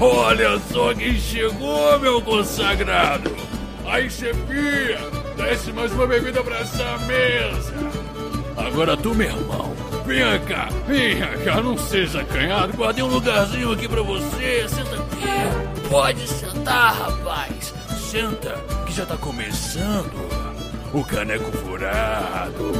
Olha só quem chegou, meu consagrado! Aí, chefia, desce mais uma bebida pra essa mesa! Agora tu, meu irmão, venha cá, venha cá, não seja acanhado, guardei um lugarzinho aqui pra você, senta aqui. Pode sentar, rapaz, senta, que já tá começando o caneco furado.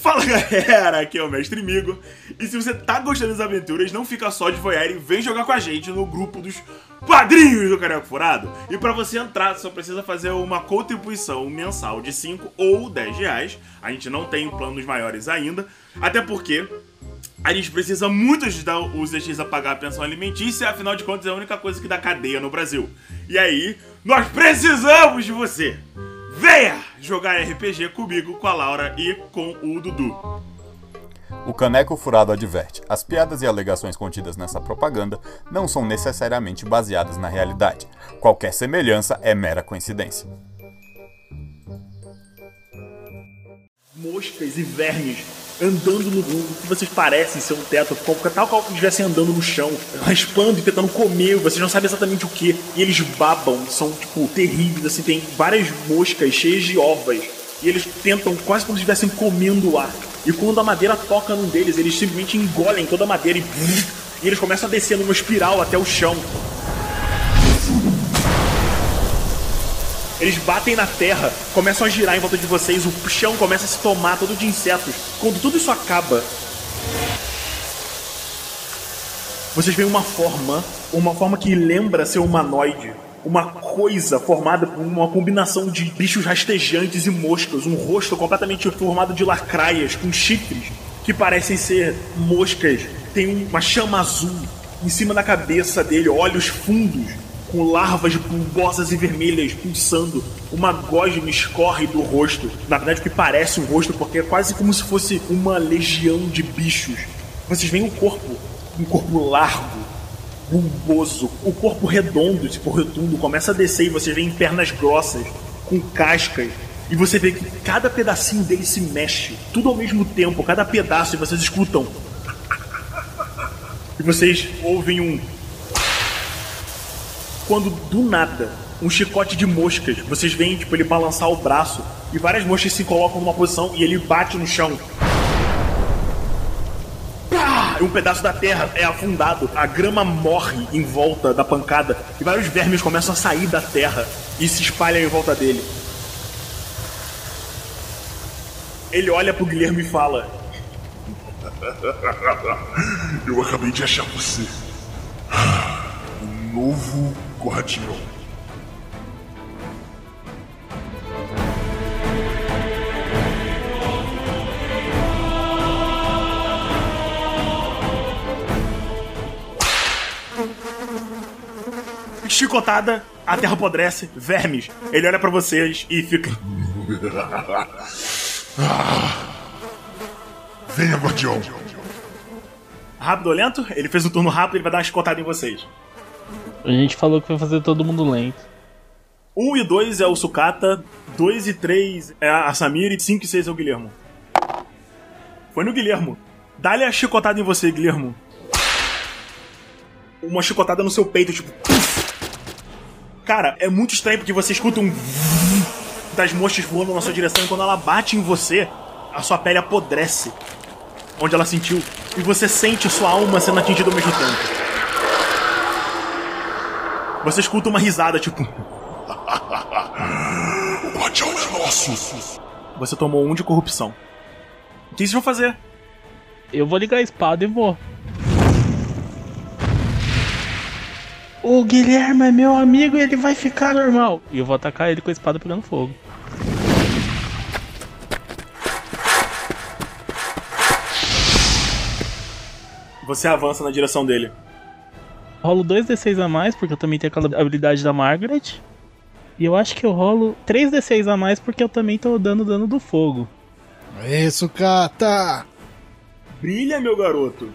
Fala galera, aqui é o Mestre Migo. E se você tá gostando das aventuras, não fica só de voyeur e vem jogar com a gente no grupo dos padrinhos do Caneco Furado. E para você entrar, só precisa fazer uma contribuição mensal de 5 ou 10 reais. A gente não tem planos maiores ainda, até porque a gente precisa muito ajudar os DX a pagar a pensão alimentícia, afinal de contas é a única coisa que dá cadeia no Brasil. E aí, nós precisamos de você! Venha jogar RPG comigo, com a Laura e com o Dudu. O Caneco Furado adverte: as piadas e alegações contidas nessa propaganda não são necessariamente baseadas na realidade. Qualquer semelhança é mera coincidência. Moscas e vermes andando no que vocês parecem ser um teto, tal qual que estivessem andando no chão, raspando e tentando comer, vocês não sabem exatamente o que. E eles babam, são tipo terríveis, assim, tem várias moscas cheias de ovas. E eles tentam quase como se estivessem comendo o ar. E quando a madeira toca num deles, eles simplesmente engolem toda a madeira e, e eles começam a descer numa espiral até o chão. Eles batem na terra, começam a girar em volta de vocês, o chão começa a se tomar todo de insetos. Quando tudo isso acaba, vocês veem uma forma, uma forma que lembra ser humanoide. Uma coisa formada por uma combinação de bichos rastejantes e moscas. Um rosto completamente formado de lacraias, com chifres, que parecem ser moscas. Tem uma chama azul em cima da cabeça dele, olhos fundos com larvas bulbosas e vermelhas pulsando. Uma gosma escorre do rosto. Na verdade, o que parece um rosto, porque é quase como se fosse uma legião de bichos. Vocês veem um corpo, um corpo largo, bulboso, o corpo redondo, tipo rotundo, começa a descer e vocês veem pernas grossas, com cascas. E você vê que cada pedacinho dele se mexe, tudo ao mesmo tempo, cada pedaço, e vocês escutam. E vocês ouvem um quando do nada um chicote de moscas, vocês veem tipo ele balançar o braço e várias moscas se colocam numa posição e ele bate no chão. Um pedaço da terra é afundado, a grama morre em volta da pancada e vários vermes começam a sair da terra e se espalham em volta dele. Ele olha pro Guilherme e fala: Eu acabei de achar você. Um novo guardião. Chicotada, a terra apodrece, vermes. Ele olha para vocês e fica. Venha, guardião. Rápido ou lento? Ele fez um turno rápido, ele vai dar uma chicotada em vocês. A gente falou que vai fazer todo mundo lento. 1 e 2 é o Sukata, 2 e 3 é a Samir e 5 e 6 é o Guilhermo. Foi no Guilhermo. Dá-lhe a chicotada em você, Guilhermo. Uma chicotada no seu peito, tipo. Cara, é muito estranho porque você escuta um. das moscas voando na sua direção e quando ela bate em você, a sua pele apodrece. Onde ela sentiu. E você sente sua alma sendo atingida ao mesmo tempo. Você escuta uma risada, tipo. o guardião é nosso! Você tomou um de corrupção. O que vocês vão fazer? Eu vou ligar a espada e vou. O Guilherme é meu amigo e ele vai ficar normal. E eu vou atacar ele com a espada pegando fogo. Você avança na direção dele. Rolo 2d6 a mais, porque eu também tenho aquela habilidade da Margaret. E eu acho que eu rolo 3d6 a mais, porque eu também tô dando dano do fogo. Isso, Kata! Brilha, meu garoto!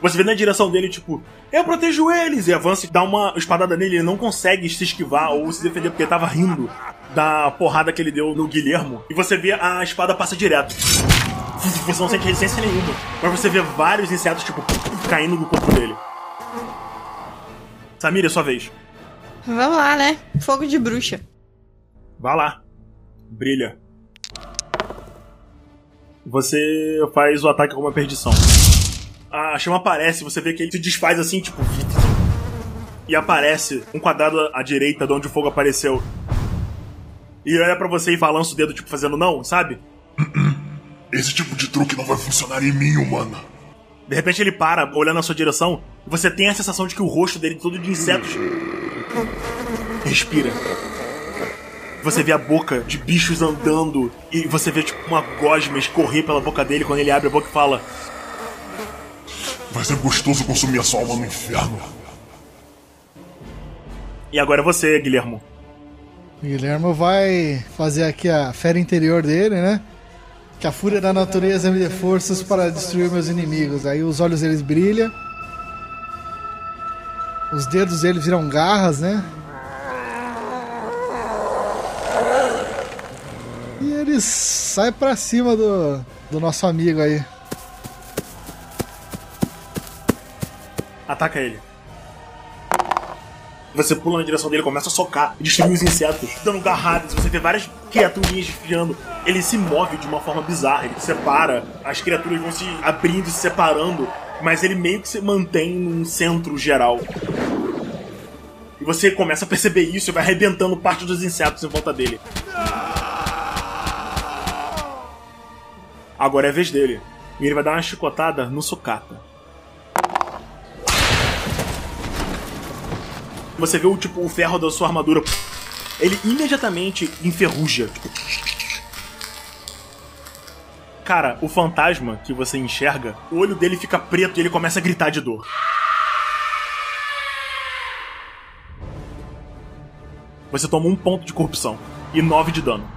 Você vê na direção dele, tipo, eu protejo eles! E avança e dá uma espadada nele, ele não consegue se esquivar ou se defender porque ele tava rindo. da porrada que ele deu no Guilhermo e você vê a espada passa direto. Você não sente resistência nenhuma, mas você vê vários insetos, tipo, caindo do corpo dele. Samira, é sua vez. Vamos lá, né? Fogo de bruxa. Vá lá. Brilha. Você faz o ataque com uma perdição. A chama aparece, você vê que ele se desfaz assim, tipo. E aparece um quadrado à direita de onde o fogo apareceu. E olha pra você e balança o dedo, tipo, fazendo não, sabe? Esse tipo de truque não vai funcionar em mim, humana. De repente ele para, olhando na sua direção, e você tem a sensação de que o rosto dele todo de insetos. Respira. Você vê a boca de bichos andando, e você vê tipo uma gosma escorrer pela boca dele quando ele abre a boca e fala: Vai ser gostoso consumir a sua alma no inferno. E agora é você, Guilhermo. O Guilherme vai fazer aqui a fera interior dele, né? Que a fúria da natureza me dê forças para destruir meus inimigos. Aí os olhos deles brilham. Os dedos deles viram garras, né? E ele sai pra cima do, do nosso amigo aí. Ataca ele. Você pula na direção dele, começa a socar, destruir os insetos, dando garradas. Você vê várias criaturinhas desfiando. Ele se move de uma forma bizarra, ele se separa, as criaturas vão se abrindo e se separando, mas ele meio que se mantém num centro geral. E você começa a perceber isso e vai arrebentando parte dos insetos em volta dele. Agora é a vez dele. E ele vai dar uma chicotada no sucata. Você vê o tipo o ferro da sua armadura. Ele imediatamente enferruja. Tipo... Cara, o fantasma que você enxerga, o olho dele fica preto e ele começa a gritar de dor. Você toma um ponto de corrupção e nove de dano.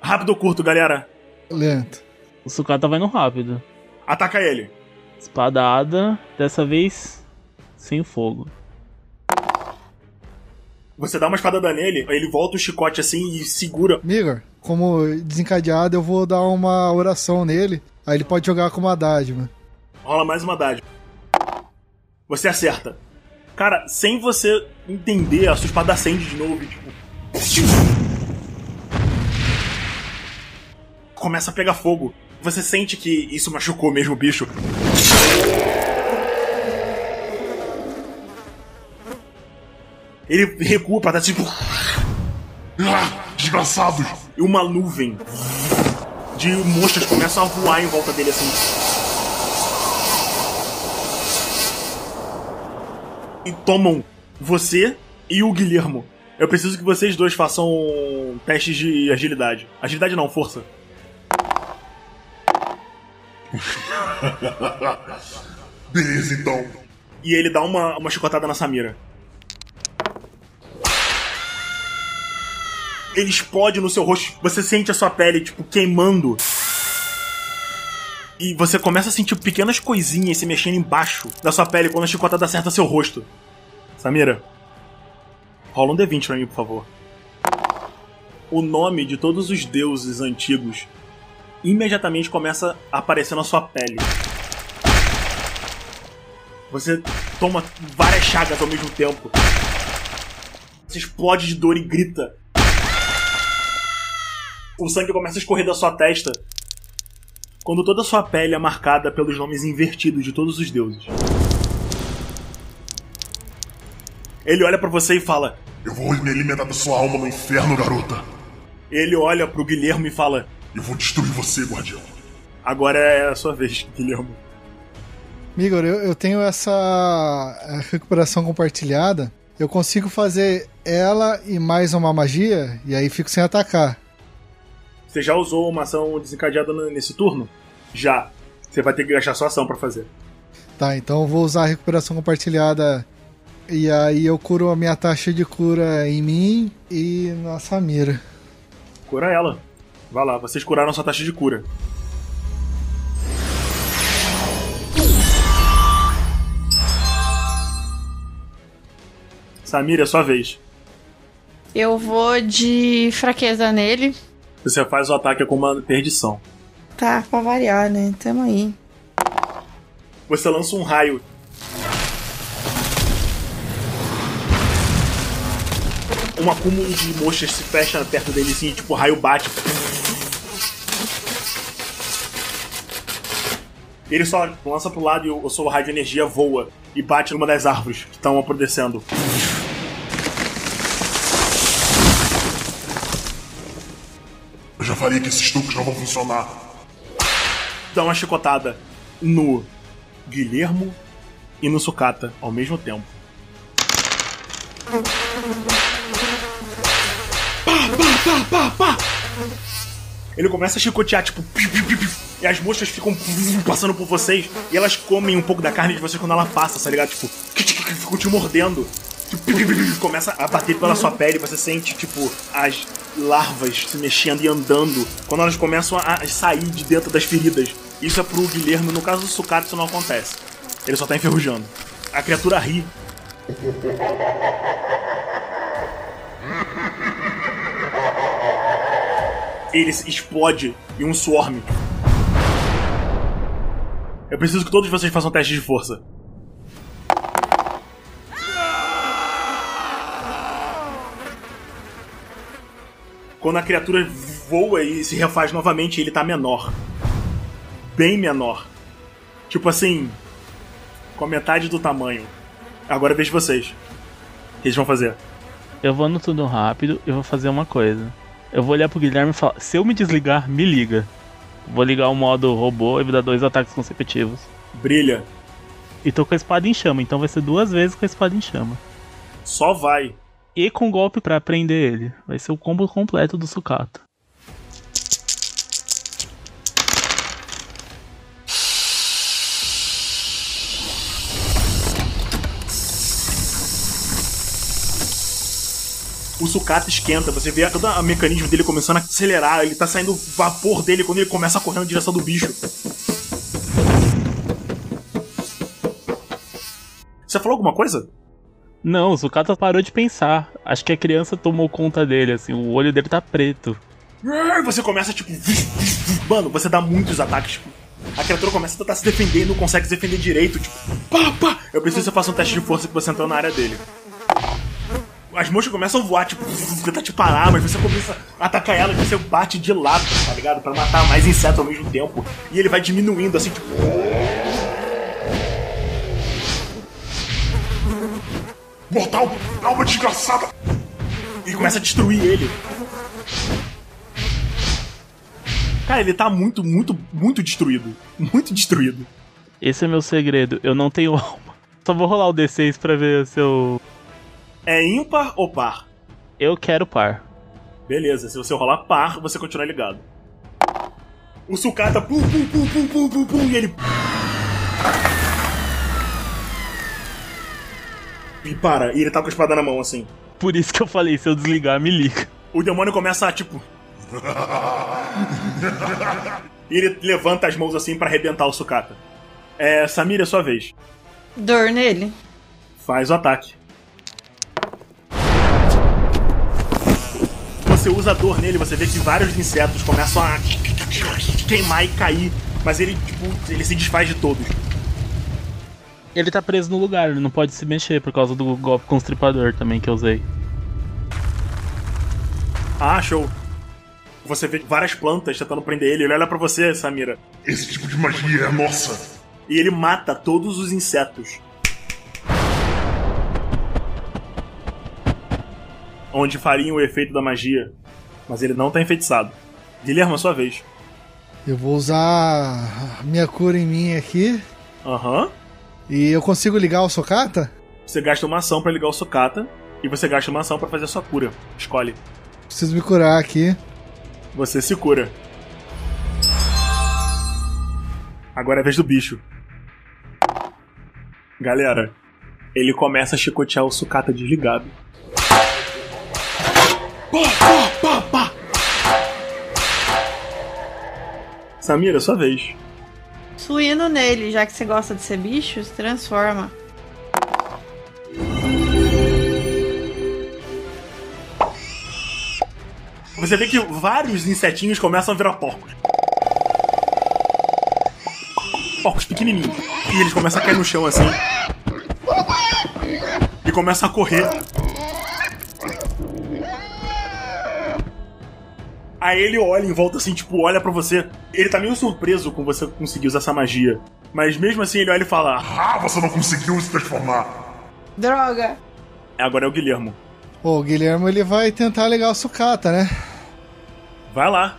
Rápido ou curto, galera? Lento. O sucata vai no rápido. Ataca ele. Espadada, dessa vez sem fogo. Você dá uma espadada nele, aí ele volta o chicote assim e segura. Migor, como desencadeado, eu vou dar uma oração nele. Aí ele pode jogar com uma dádiva. Rola mais uma dádiva. Você acerta. Cara, sem você entender, a sua espada acende de novo e tipo. Começa a pegar fogo. Você sente que isso machucou mesmo o bicho. Ele recua pra trás, tipo. Ah, desgraçados! E uma nuvem de moscas começam a voar em volta dele assim. E tomam você e o Guilhermo. Eu preciso que vocês dois façam testes de agilidade. Agilidade não, força. Beleza, então. E ele dá uma, uma chicotada na Samira. Ele explode no seu rosto. Você sente a sua pele, tipo, queimando. E você começa a sentir pequenas coisinhas se mexendo embaixo da sua pele quando a chicotada acerta seu rosto. Samira, rola um D20 pra mim, por favor. O nome de todos os deuses antigos imediatamente começa a aparecer na sua pele. Você toma várias chagas ao mesmo tempo. Você explode de dor e grita. O sangue começa a escorrer da sua testa. Quando toda a sua pele é marcada pelos nomes invertidos de todos os deuses. Ele olha pra você e fala: Eu vou me alimentar da sua alma no inferno, garota. Ele olha pro Guilherme e fala: Eu vou destruir você, guardião. Agora é a sua vez, Guilherme. Migor, eu, eu tenho essa eh, recuperação compartilhada. Eu consigo fazer ela e mais uma magia, e aí fico sem atacar. Você já usou uma ação desencadeada nesse turno? Já. Você vai ter que gastar sua ação pra fazer. Tá, então eu vou usar a recuperação compartilhada. E aí eu curo a minha taxa de cura em mim e na Samira. Cura ela. Vai lá, vocês curaram sua taxa de cura. Samira, é sua vez. Eu vou de fraqueza nele. Você faz o ataque com uma perdição. Tá, pra variar, né? Tamo aí. Você lança um raio. Um acúmulo de moscas se fecha perto dele assim, tipo, o raio bate. Ele só lança pro lado e o seu raio de energia voa e bate numa das árvores que estão apodrecendo. Eu já falei que esses truques não vão funcionar. Dá uma chicotada no Guilhermo e no Sucata ao mesmo tempo. Pá, pá, pá, pá, pá. Ele começa a chicotear, tipo. piu, piu, piu, piu, E as moscas ficam passando por vocês. E elas comem um pouco da carne de vocês quando ela passa, tá ligado? Tipo, ficam te mordendo. Tipo, Começa a bater pela sua pele. Você sente, tipo, as larvas se mexendo e andando. Quando elas começam a sair de dentro das feridas. Isso é pro Guilherme. No caso do Sucato, isso não acontece. Ele só tá enferrujando. A criatura ri. Ele explode em um swarm. Eu preciso que todos vocês façam teste de força. Quando a criatura voa e se refaz novamente, ele tá menor. Bem menor. Tipo assim. Com a metade do tamanho. Agora vejo vocês. O que eles vão fazer? Eu vou no tudo rápido e vou fazer uma coisa. Eu vou olhar pro Guilherme e falar: se eu me desligar, me liga. Vou ligar o modo robô e vou dar dois ataques consecutivos. Brilha. E tô com a espada em chama, então vai ser duas vezes com a espada em chama. Só vai. E com golpe para prender ele. Vai ser o combo completo do sucata. O sucata esquenta, você vê todo o mecanismo dele começando a acelerar, ele tá saindo vapor dele quando ele começa a correr na direção do bicho. Você falou alguma coisa? Não, o sucata parou de pensar. Acho que a criança tomou conta dele, assim, o olho dele tá preto. Você começa, tipo. Mano, você dá muitos ataques, tipo. A criatura começa a tentar se defender e não consegue se defender direito, tipo. Pá, pá. Eu preciso que você faça um teste de força que você entrou na área dele as moscas começam a voar, tipo, tentar te parar, mas você começa a atacar ela e você bate de lado, tá ligado? Pra matar mais insetos ao mesmo tempo. E ele vai diminuindo, assim, tipo. Mortal, alma desgraçada! E começa a destruir ele. Cara, ele tá muito, muito, muito destruído. Muito destruído. Esse é meu segredo. Eu não tenho alma. Só vou rolar o D6 pra ver se eu é ímpar ou par? Eu quero par. Beleza, se você rolar par, você continua ligado. O sucata pum, pum, pum, pum, pum, pum, pum, e ele. E para, e ele tá com a espada na mão assim. Por isso que eu falei, se eu desligar, me liga. O demônio começa a tipo. e ele levanta as mãos assim para arrebentar o sucata. É, Samira, é sua vez. Dor nele. Faz o ataque. Você usa a dor nele, você vê que vários insetos começam a queimar e cair, mas ele, tipo, ele se desfaz de todos. Ele tá preso no lugar, ele não pode se mexer por causa do golpe constripador também que eu usei. Ah, show. Você vê várias plantas tentando prender ele, ele olha para você, Samira. Esse tipo de magia é nossa. E ele mata todos os insetos. Onde fariam o efeito da magia, mas ele não tá enfeitiçado. Guilherme, a sua vez. Eu vou usar minha cura em mim aqui. Aham. Uhum. E eu consigo ligar o Socata? Você gasta uma ação para ligar o Socata e você gasta uma ação para fazer a sua cura. Escolhe. Preciso me curar aqui. Você se cura. Agora é a vez do bicho. Galera, ele começa a chicotear o sucata desligado. Pá, pá, pá, pá. Samira, sua vez. Suindo nele, já que você gosta de ser bicho, se transforma. Você vê que vários insetinhos começam a virar porcos. Porcos pequenininhos. E eles começam a cair no chão assim. E começam a correr. Aí ele olha em volta assim, tipo, olha pra você. Ele tá meio surpreso com você conseguir usar essa magia. Mas mesmo assim ele olha e fala: Ah, você não conseguiu se transformar. Droga. Agora é o Guilhermo. Ô, o Guilherme ele vai tentar ligar o sucata, né? Vai lá.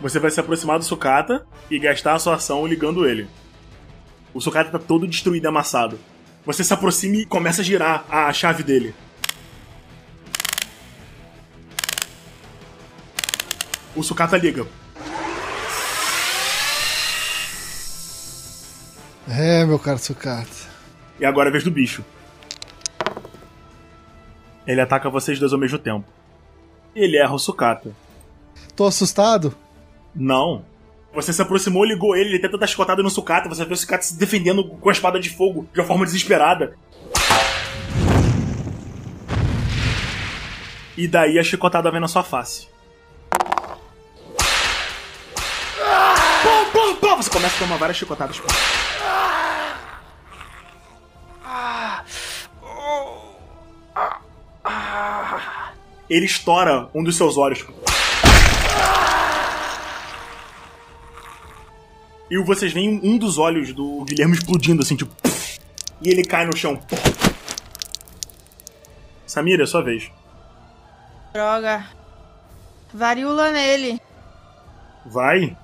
Você vai se aproximar do sucata e gastar a sua ação ligando ele. O sucata tá todo destruído e amassado. Você se aproxima e começa a girar a chave dele. O sucata liga. É, meu caro sucata. E agora é a vez do bicho. Ele ataca vocês dois ao mesmo tempo. Ele erra o sucata. Tô assustado? Não. Você se aproximou, ligou ele, ele tenta dar chicotada no sucata, você vê o sucata se defendendo com a espada de fogo de uma forma desesperada. E daí a chicotada vem na sua face. Você começa a tomar várias chicotadas. Ele estoura um dos seus olhos. E vocês veem um dos olhos do Guilherme explodindo assim, tipo. E ele cai no chão. Samira, é sua vez. Droga. Varíola nele. Vai.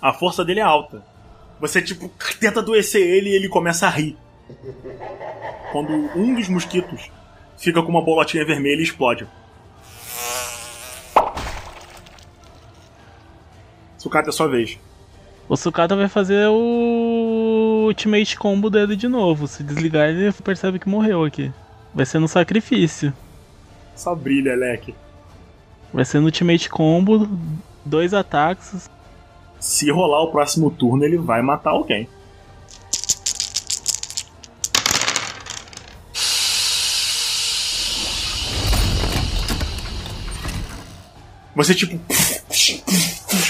A força dele é alta. Você, tipo, tenta adoecer ele e ele começa a rir. Quando um dos mosquitos fica com uma bolotinha vermelha e explode. Sucata, é sua vez. O Sukata vai fazer o Ultimate Combo dele de novo. Se desligar, ele percebe que morreu aqui. Vai ser no sacrifício. Só brilha, Leque. Vai ser no Ultimate Combo, dois ataques. Se rolar o próximo turno, ele vai matar alguém. Você, tipo,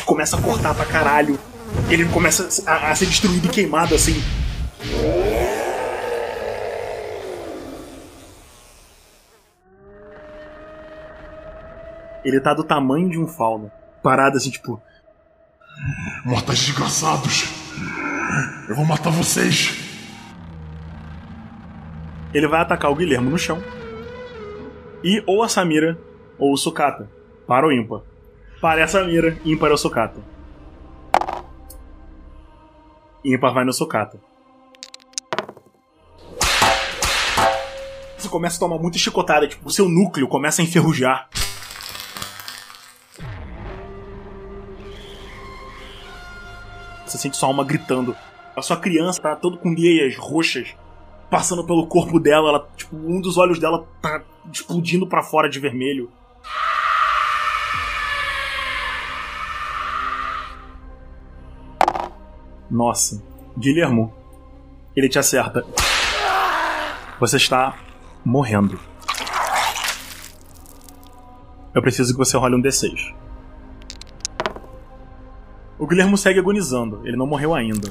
começa a cortar pra caralho. Ele começa a, a ser destruído e queimado assim. Ele tá do tamanho de um fauno. Parado assim, tipo. Mortais desgraçados. Eu vou matar vocês. Ele vai atacar o Guilherme no chão. E ou a Samira ou o Sukata. Para o ímpar. Para a Samira, ímpar é o Sukata. Ímpar vai no Sukata. Você começa a tomar muita chicotada, tipo, o seu núcleo começa a enferrujar. Você sente sua alma gritando. A sua criança tá todo com meias roxas passando pelo corpo dela, ela, tipo, um dos olhos dela tá explodindo para fora de vermelho. Nossa, Guilhermo, ele te acerta. Você está morrendo. Eu preciso que você role um D6. O Guilhermo segue agonizando, ele não morreu ainda.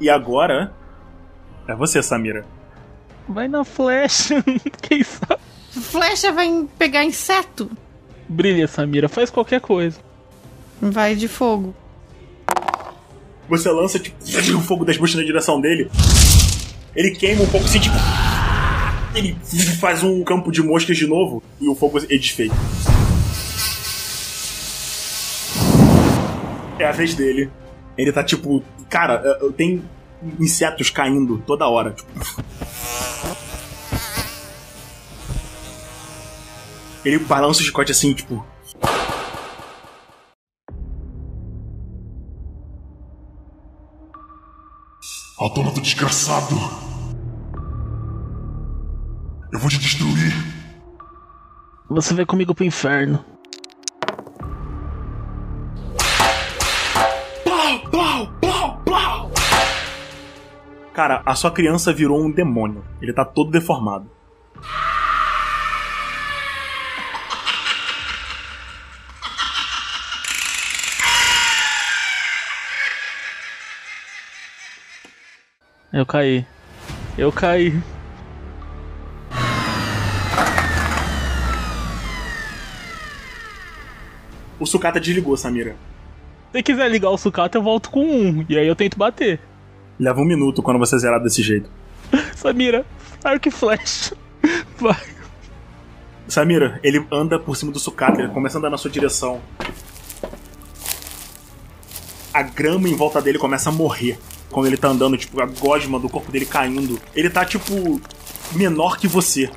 E agora é você, Samira. Vai na flecha, quem sabe? Flecha vai pegar inseto. Brilha, Samira, faz qualquer coisa. Vai de fogo. Você lança tipo, o fogo das buchas na direção dele. Ele queima um pouco assim, tipo. Ele faz um campo de moscas de novo e o fogo é desfeito. É a vez dele. Ele tá tipo. Cara, tem insetos caindo toda hora. Tipo. Ele balança o chicote assim, tipo. Autômato desgraçado! Eu vou te destruir! Você vai comigo pro inferno. Cara, a sua criança virou um demônio. Ele tá todo deformado. Eu caí. Eu caí. O sucata desligou, Samira. Se quiser ligar o sucata, eu volto com um. E aí eu tento bater. Leva um minuto quando você zerar desse jeito. Samira, arco e flecha. Vai. Samira, ele anda por cima do sucata, ele começa a andar na sua direção. A grama em volta dele começa a morrer. Quando ele tá andando, tipo, a gosma do corpo dele caindo. Ele tá, tipo, menor que você.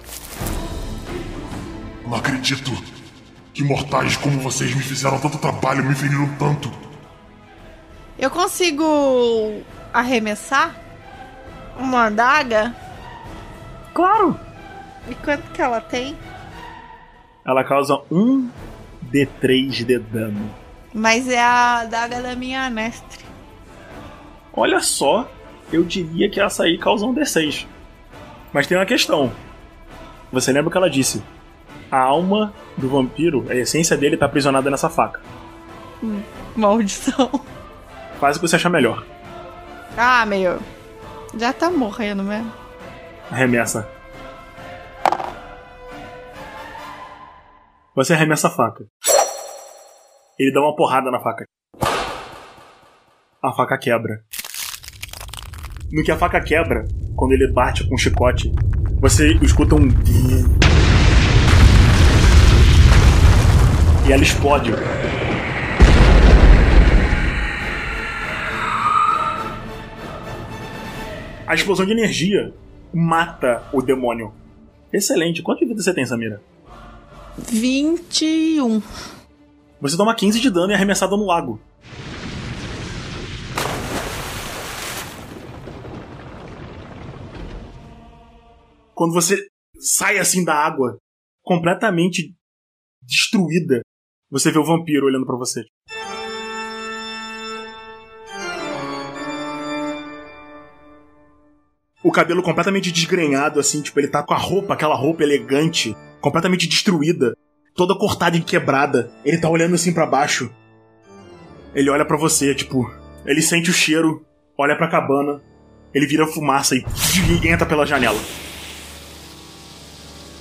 Não acredito que mortais como vocês me fizeram tanto trabalho, me feriram tanto. Eu consigo arremessar uma adaga? Claro! E quanto que ela tem? Ela causa um D3 de dano. Mas é a adaga da minha mestre. Olha só, eu diria que essa aí causa um D6. Mas tem uma questão. Você lembra o que ela disse? A alma do vampiro, a essência dele tá aprisionada nessa faca. Maldição. Faz o que você achar melhor. Ah, meu. Já tá morrendo mesmo. Arremessa. Você arremessa a faca. Ele dá uma porrada na faca. A faca quebra. No que a faca quebra, quando ele bate com o chicote, você escuta um. E ela explode. A explosão de energia mata o demônio. Excelente. Quanto de vida você tem, Samira? 21. Você toma 15 de dano e é arremessado no lago. Quando você sai assim da água, completamente destruída, você vê o vampiro olhando pra você. O cabelo completamente desgrenhado, assim, tipo, ele tá com a roupa, aquela roupa elegante, completamente destruída, toda cortada e quebrada. Ele tá olhando assim pra baixo. Ele olha pra você, tipo, ele sente o cheiro, olha pra cabana, ele vira fumaça e, entra pela janela.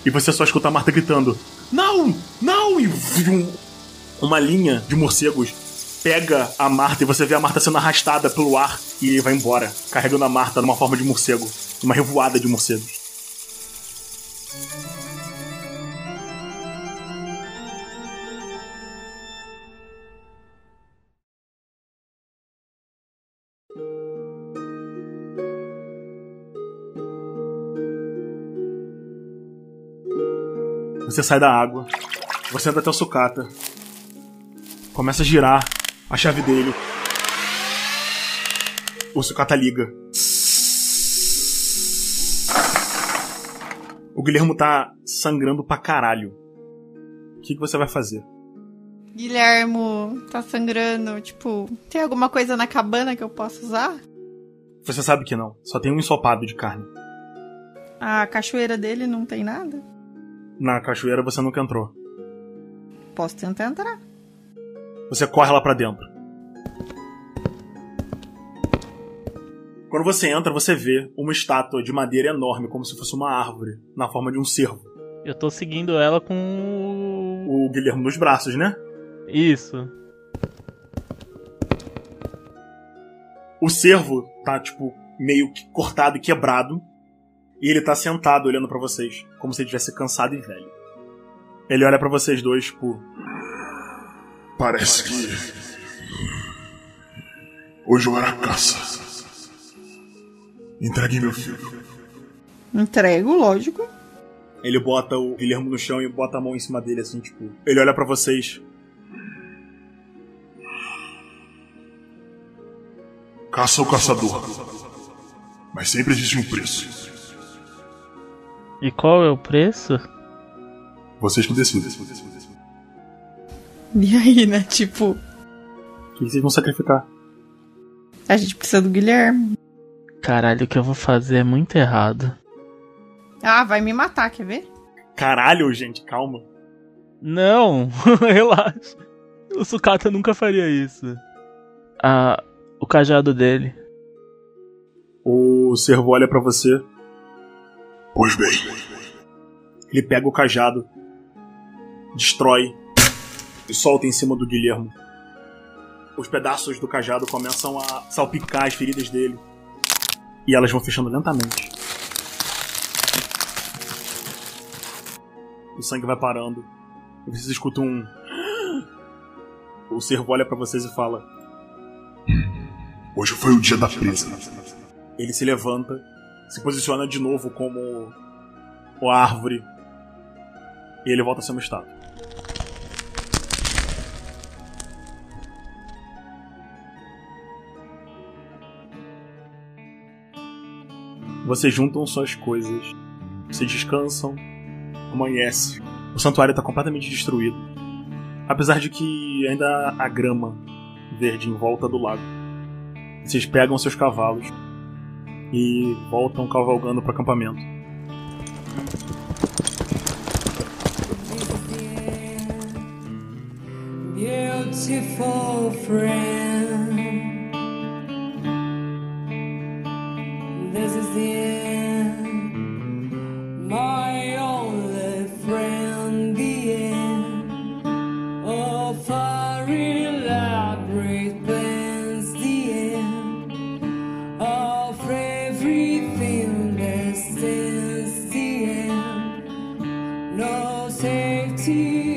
E você só escuta a Marta gritando: Não! Não! E um- uma linha de morcegos pega a Marta e você vê a Marta sendo arrastada pelo ar e ele vai embora, carregando a Marta numa forma de morcego, uma revoada de morcegos. Você sai da água, você anda até o sucata, começa a girar a chave dele. O sucata liga. O Guilhermo tá sangrando pra caralho. O que, que você vai fazer? Guilhermo tá sangrando. Tipo, tem alguma coisa na cabana que eu possa usar? Você sabe que não. Só tem um ensopado de carne. A cachoeira dele não tem nada? Na cachoeira você nunca entrou. Posso tentar entrar. Você corre lá pra dentro. Quando você entra, você vê uma estátua de madeira enorme, como se fosse uma árvore, na forma de um cervo. Eu tô seguindo ela com. O Guilherme nos braços, né? Isso. O cervo tá, tipo, meio que cortado e quebrado. E ele tá sentado olhando pra vocês, como se ele tivesse cansado e velho. Ele olha pra vocês dois, tipo, Parece que. Hoje eu era caça. Entregue meu filho. Entrego, lógico. Ele bota o Guilherme no chão e bota a mão em cima dele, assim, tipo. Ele olha pra vocês. Caça ou caçador. Mas sempre existe um preço. E qual é o preço? Vocês que decidem. E aí, né? Tipo, O que vocês vão sacrificar? a gente precisa do Guilherme. Caralho, o que eu vou fazer é muito errado. Ah, vai me matar, quer ver? Caralho, gente, calma. Não, relaxa. O sucata nunca faria isso. Ah, o cajado dele. O servo olha pra você, Pois bem, ele pega o cajado, destrói e solta em cima do Guilhermo. Os pedaços do cajado começam a salpicar as feridas dele e elas vão fechando lentamente. O sangue vai parando. E vocês escutam um. O servo olha pra vocês e fala: hoje foi o dia da presa. Ele se levanta, se posiciona de novo como o árvore e ele volta a ser uma estátua. Vocês juntam suas coisas, vocês descansam, amanhece. O santuário está completamente destruído, apesar de que ainda há grama verde em volta do lago. Vocês pegam seus cavalos e voltam cavalgando para o acampamento. Beautiful friend, see.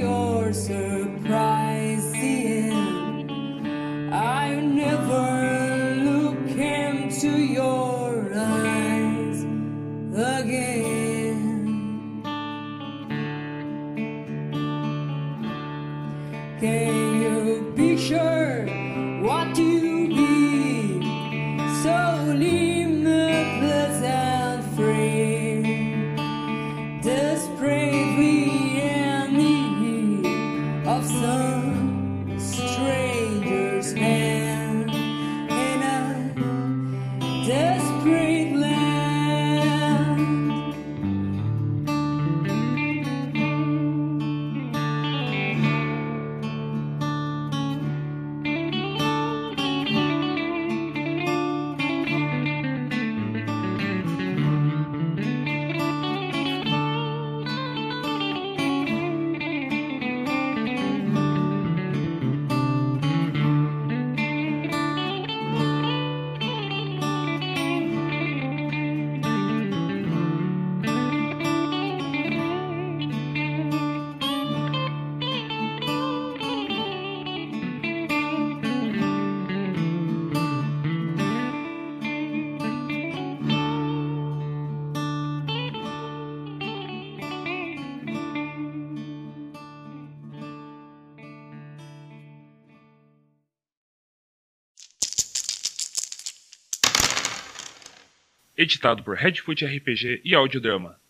Editado por Redfoot RPG e Audiodrama.